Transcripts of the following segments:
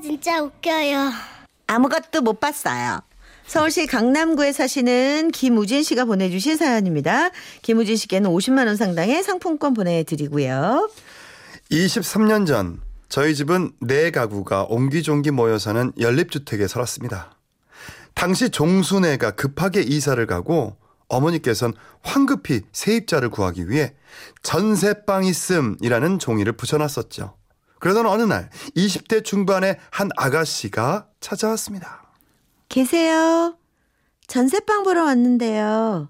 진짜 웃겨요. 아무것도 못 봤어요. 서울시 강남구에 사시는 김우진 씨가 보내주신 사연입니다. 김우진 씨께는 50만 원 상당의 상품권 보내드리고요. 23년 전 저희 집은 네 가구가 옹기종기 모여 사는 연립주택에 살았습니다. 당시 종순애가 급하게 이사를 가고 어머니께선 황급히 세입자를 구하기 위해 전세방 있음이라는 종이를 붙여놨었죠. 그러던 어느 날 20대 중반의 한 아가씨가 찾아왔습니다. 계세요. 전세방 보러 왔는데요.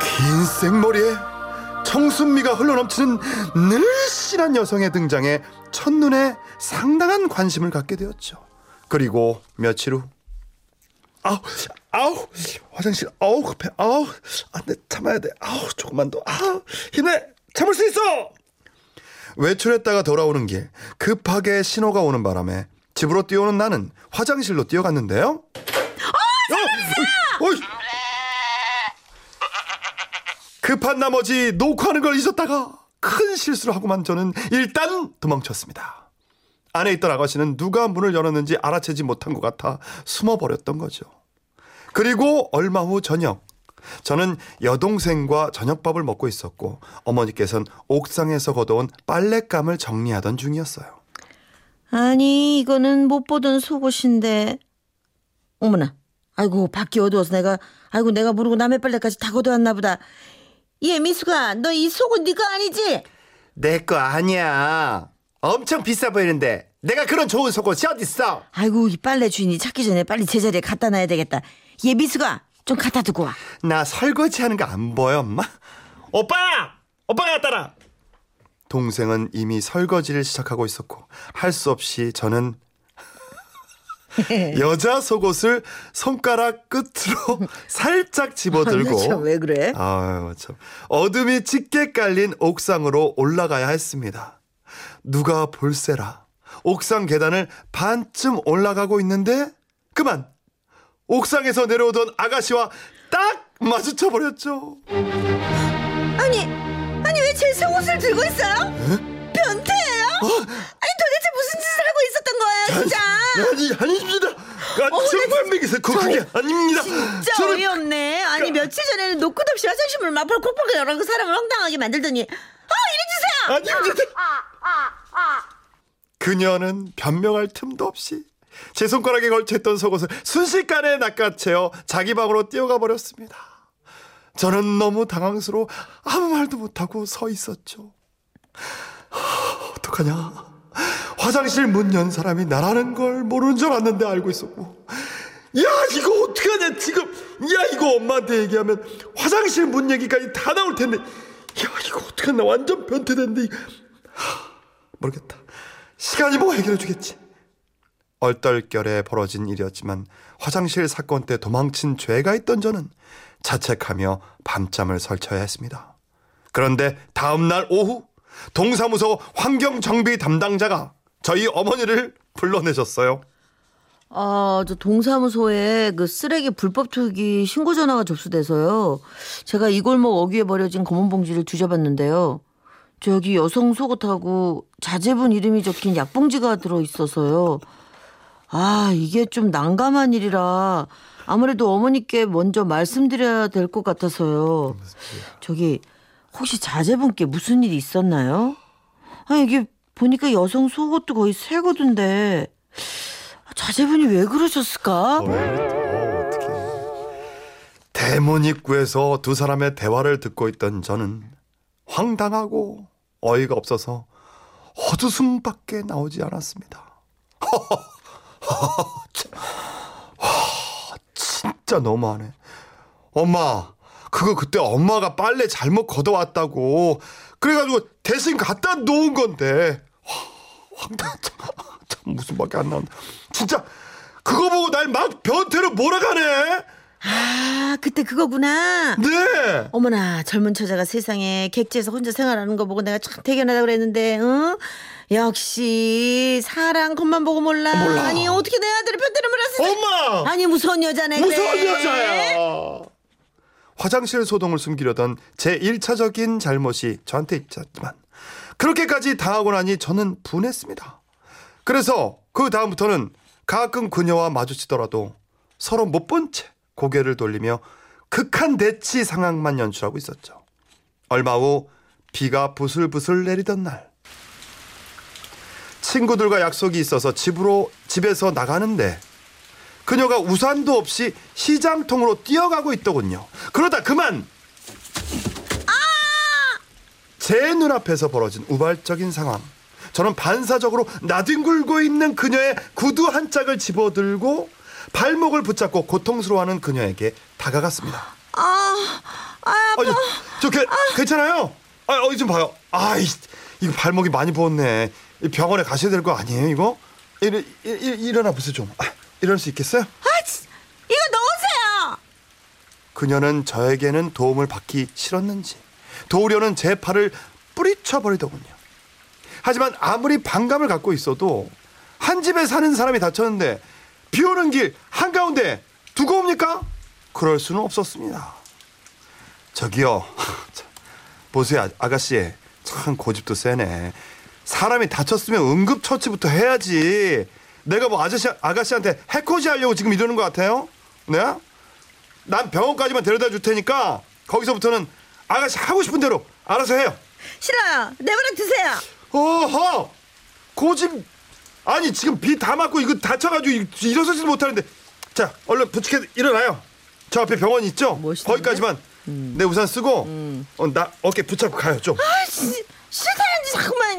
긴 생머리에 청순미가 흘러넘치는 늘씬한 여성의 등장에 첫눈에 상당한 관심을 갖게 되었죠. 그리고 며칠 후 아우 아우 화장실 아우 급해 아우 안돼 참아야 돼 아우 조금만 더 아우 힘내 참을 수 있어 외출했다가 돌아오는 길 급하게 신호가 오는 바람에 집으로 뛰어오는 나는 화장실로 뛰어갔는데요. 어, 어, 어이. 급한 나머지 녹화하는 걸 잊었다가 큰 실수를 하고만 저는 일단 도망쳤습니다. 안에 있던 아가씨는 누가 문을 열었는지 알아채지 못한 것 같아 숨어버렸던 거죠. 그리고 얼마 후 저녁 저는 여동생과 저녁밥을 먹고 있었고 어머니께서는 옥상에서 걷어온 빨랫감을 정리하던 중이었어요. 아니 이거는 못 보던 속옷인데 어머나 아이고 밖이 어두워서 내가 아이고 내가 모르고 남의 빨래까지 다 걷어왔나 보다 얘 미수가 너 이 속옷 네 거 아니지? 내 거 아니야. 엄청 비싸 보이는데 내가 그런 좋은 속옷이 어딨어? 아이고 이 빨래 주인이 찾기 전에 빨리 제자리에 갖다 놔야 되겠다 얘 미수가 좀 갖다 두고 와 나 설거지 하는 거 안 보여, 엄마? 오빠! 오빠가 왔다라! 동생은 이미 설거지를 시작하고 있었고 할 수 없이 저는 여자 속옷을 손가락 끝으로 살짝 집어들고 참, 왜 그래? 아유 참 어둠이 짙게 깔린 옥상으로 올라가야 했습니다. 누가 볼세라 옥상 계단을 반쯤 올라가고 있는데 그만 옥상에서 내려오던 아가씨와 딱 마주쳐 버렸죠. 아니 아니 왜제 속옷을 들고 있어요? 변태예요? 아니 도대체 무슨 짓을 하고 있었던 거예요 진짜 아니 아닙니다. 아, 정말 먹이세요. 그- 그게 아닙니다. 진짜 저는 어이없네. 아니 며칠 전에는 노끝 없이 화장실문을 마팔 콕콕 열어 그 사람을 황당하게 만들더니 아 이리 주세요. 아닙니다. 그녀는 변명할 틈도 없이 제 손가락에 걸쳐있던 속옷을 순식간에 낚아채어 자기 방으로 뛰어가 버렸습니다. 저는 너무 당황스러워 아무 말도 못하고 서 있었죠. 하, 어떡하냐. 화장실 문 연 사람이 나라는 걸 모르는 줄 알았는데 알고 있었고. 야, 이거 어떡하냐, 지금. 야, 이거 엄마한테 얘기하면 화장실 문 얘기까지 다 나올 텐데. 야, 이거 어떡하나. 완전 변태됐는데. 하, 모르겠다. 시간이 뭐 해결해 주겠지. 얼떨결에 벌어진 일이었지만 화장실 사건 때 도망친 죄가 있던 저는 자책하며 밤잠을 설쳐야 했습니다. 그런데 다음날 오후 동사무소 환경정비 담당자가 저희 어머니를 불러내셨어요. 아, 저 동사무소에 그 쓰레기 불법 투기 신고 전화가 접수돼서요. 제가 이 골목 어귀에 버려진 검은 봉지를 뒤져봤는데요. 저기 여성 속옷하고 자제분 이름이 적힌 약봉지가 들어 있어서요. 아, 이게 좀 난감한 일이라 아무래도 어머니께 먼저 말씀드려야 될 것 같아서요. 저기 혹시 자제분께 무슨 일이 있었나요? 아, 이게 보니까 여성 속옷도 거의 새 거던데 자제분이 왜 그러셨을까? 어, 어떻게 대문 입구에서 두 사람의 대화를 듣고 있던 저는 황당하고 어이가 없어서 헛웃음밖에 나오지 않았습니다. 와, 진짜 너무하네. 엄마, 그거 그때 엄마가 빨래 잘못 걷어왔다고. 그래가지고 대신 갖다 놓은 건데. 와, 황당, 참, 참 무슨 밖에 안 나온다. 진짜 그거 보고 날 막 변태로 몰아가네. 아, 그때 그거구나. 네. 어머나 젊은 처자가 세상에 객지에서 혼자 생활하는 거 보고 내가 참 대견하다 그랬는데, 응? 역시 사랑 겉만 보고 몰라. 몰라. 아니 어떻게 내 아들을 변태로 몰았어? 엄마. 아니 무서운 여자네. 그래. 무서운 여자야. 화장실 소동을 숨기려던 제 1차적인 잘못이 저한테 있었지만 그렇게까지 당하고 나니 저는 분했습니다. 그래서 그 다음부터는 가끔 그녀와 마주치더라도 서로 못 본 채 고개를 돌리며 극한 대치 상황만 연출하고 있었죠. 얼마 후 비가 부슬부슬 내리던 날 친구들과 약속이 있어서 집으로 집에서 나가는데 그녀가 우산도 없이 시장통으로 뛰어가고 있더군요. 그러다 그만 제 눈앞에서 벌어진 우발적인 상황. 저는 반사적으로 나뒹굴고 있는 그녀의 구두 한 짝을 집어들고 발목을 붙잡고 고통스러워하는 그녀에게 다가갔습니다. 아, 아, 아, 저, 저 개, 괜찮아요? 아, 어디 좀 봐요. 아, 이, 이거 발목이 많이 부었네. 이 병원에 가셔야 될 거 아니에요, 이거? 일, 일, 일, 일어나 보세요, 좀. 아, 일어날 수 있겠어요? 아, 치, 이거 넣으세요. 그녀는 저에게는 도움을 받기 싫었는지 도우려는 제 팔을 뿌리쳐 버리더군요. 하지만 아무리 반감을 갖고 있어도 한 집에 사는 사람이 다쳤는데 비 오는 길 한가운데 두고 옵니까? 그럴 수는 없었습니다. 저기요. 보세요, 아- 아가씨. 참 고집도 세네. 사람이 다쳤으면 응급처치부터 해야지. 내가 뭐 아저씨, 아가씨한테 해코지 하려고 지금 이러는 것 같아요? 네? 난 병원까지만 데려다 줄 테니까 거기서부터는 아가씨 하고 싶은 대로 알아서 해요. 싫어요. 내버려 두세요. 어허! 고집 아니 지금 비 다 맞고 이거 다쳐가지고 이- 일어서지도 못하는데 자 얼른 부축해 일어나요. 저 앞에 병원 있죠? 멋있는데? 거기까지만 내 우산 쓰고 어, 나 어깨 붙잡고 가요 좀. 아, 씨, 싫다는지 자꾸만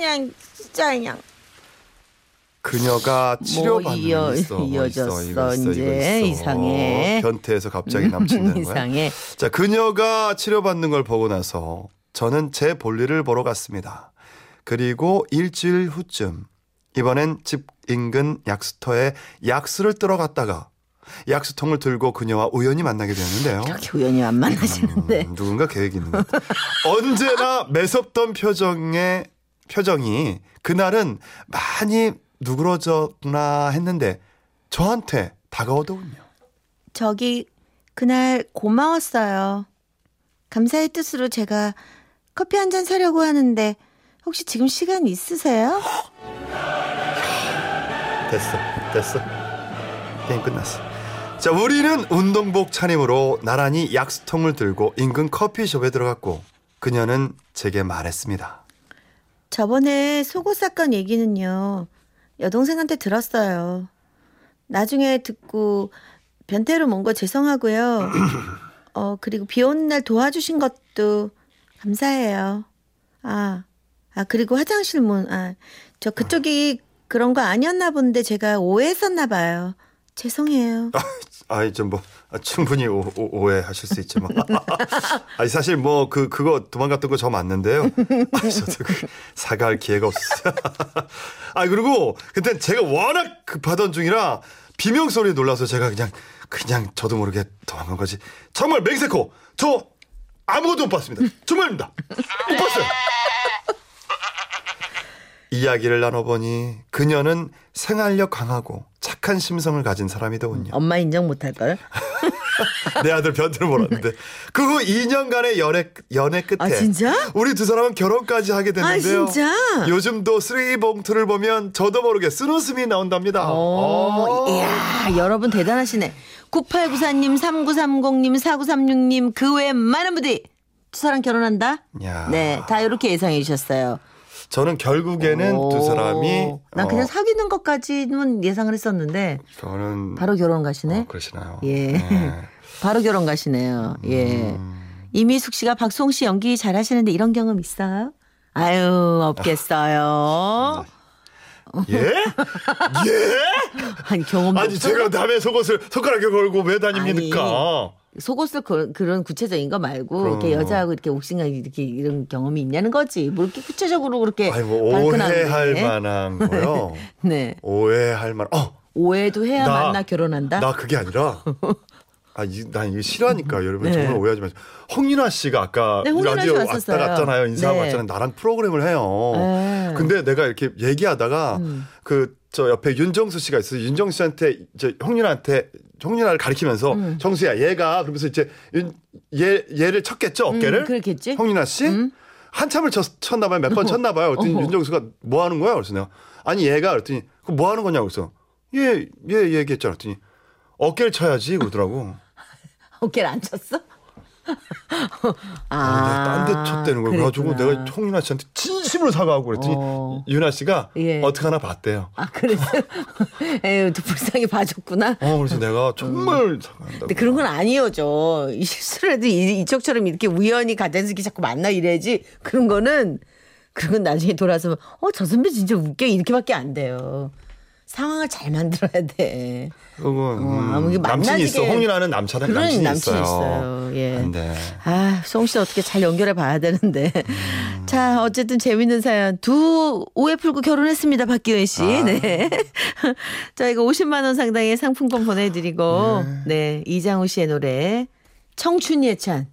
그냥 진짜 그냥. 그녀가 치료받는 이어- 뭐 이어졌어, 있어, 이거 있어, 이제 있어. 이상해. 변태에서 갑자기 남친되는 거야. 이상해. 자, 그녀가 치료받는 걸 보고 나서 저는 제 볼일을 보러 갔습니다. 그리고 일주일 후쯤 이번엔 집 인근 약수터에 약수를 뜨러 갔다가 약수통을 들고 그녀와 우연히 만나게 되었는데요. 이렇게 우연히 안 만나시는데. 음, 누군가 계획이 있는 것 같아요. 언제나 매섭던 표정의 표정이 그날은 많이 누그러졌나 했는데 저한테 다가오더군요. 저기 그날 고마웠어요. 감사의 뜻으로 제가 커피 한 잔 사려고 하는데 혹시 지금 시간 있으세요? 됐어, 됐어. 게임 끝났어. 자, 우리는 운동복 차림으로 나란히 약수통을 들고 인근 커피숍에 들어갔고 그녀는 제게 말했습니다. 저번에 속옷 사건 얘기는요. 여동생한테 들었어요. 나중에 듣고 변태로 먼 거 죄송하고요. 어, 그리고 비 오는 날 도와주신 것도 감사해요. 아, 아, 그리고 화장실 문, 아, 저 그쪽이 그런 거 아니었나 본데 제가 오해했었나 봐요. 죄송해요. 아이 좀뭐 충분히 오, 오, 해하실수 있지만 아니 사실 뭐 그 그거 도망갔던 거 저 맞는데요. 아 저도 그 사과할 기회가 없었어요. 아 그리고 그때 제가 워낙 급하던 중이라 비명 소리에 놀라서 제가 그냥 그냥 저도 모르게 도망간 거지. 정말 맹세코 저 아무것도 못 봤습니다. 정말입니다. 못 봤어요. 이야기를 나눠보니 그녀는 생활력 강하고 착한 심성을 가진 사람이더군요. 엄마 인정 못할걸? 내 아들 변태를 몰았는데 그 후 2년간의 연애 연애 끝에 아, 진짜? 우리 두 사람은 결혼까지 하게 됐는데요. 아, 진짜? 요즘도 쓰레기 봉투를 보면 저도 모르게 쓴웃음이 나온답니다. 오, 어. 이야, 여러분 대단하시네. 9894님, 3930님, 4936님, 그 외에 많은 분들이 두 사람 결혼한다? 야. 네, 다 이렇게 예상해 주셨어요. 저는 결국에는 두 사람이 난 그냥 어, 사귀는 것까지는 예상을 했었는데 저는 바로 결혼 가시네. 어, 그러시나요? 예. 네. 바로 결혼 가시네요. 예. 음. 이미숙 씨가 박송 씨 연기 잘 하시는데 이런 경험 있어요? 아유, 없겠어요. 예? 예? 아니, 경험 아니 제가 남의 속옷을 손가락에 걸고 왜 다닙니까? 속옷을 그, 그런 구체적인 거 말고 그럼. 이렇게 여자하고 이렇게 옥신각 이렇게 이런 경험이 있냐는 거지. 뭐 이렇게 구체적으로 그렇게 아니 뭐. 오해할 만한 거요. 네. 오해할 만. 어, 오해도 해야 나- 만나 결혼한다. 나 그게 아니라 아, 이, 난 이거 싫어하니까 여러분 네. 정말 오해하지 마세요. 홍윤아 씨가 아까 네, 라디오 씨 왔다. 갔잖아요. 인사하고 네. 왔잖아요. 나랑 프로그램을 해요. 네. 근데 내가 이렇게 얘기하다가 음. 그저 옆에 윤정수 씨가 있어요. 윤정수 씨한테 저 홍윤아한테 홍윤아를 가리키면서 정수야 얘가 그러면서 이제 윤- 얘 얘를 쳤겠죠 어깨를. 음, 그렇겠지. 홍윤아 씨 한참을 쳤, 쳤나 봐요. 몇 번 쳤나 봐요. 그랬더니 어허. 윤정수가 뭐 하는 거야? 그래서 내가 아니 얘가 그랬더니 그뭐 하는 거냐고 그래서 얘얘 얘기했잖아. 그랬더니 어깨를 쳐야지 그러더라고. 어깨를 안 쳤어? 아, 딴데 쳤다는 걸 가지고 그랬구나. 내가 홍윤아 씨한테 진심으로 사과하고 그랬더니 어. 윤아 씨가 예. 어떻게 하나 봤대요. 아 그래서 에휴 또 불쌍히 봐줬구나. 어 그래서 내가 정말 사과한다고. 근데 그런 건 아니어죠. 이 실수를 해도 이- 이쪽처럼 이렇게 우연히 이렇게 자꾸 만나 이래야지. 그런 거는 그런 건 나중에 돌아서면 어 저 선배 진짜 웃겨 이렇게밖에 안 돼요. 상황을 잘 만들어야 돼. 음, 어, 게 남친이 있어. 홍윤아는 남자는 그런 남친이, 남친이 있어요. 있어요. 예. 근데 아, 송 씨 어떻게 잘 연결해 봐야 되는데. 음. 자, 어쨌든 재밌는 사연. 두 오해 풀고 결혼했습니다. 박기현 씨. 아. 네. 저희가 50만 원 상당의 상품권 보내 드리고, 예. 네. 이장우 씨의 노래 청춘 예찬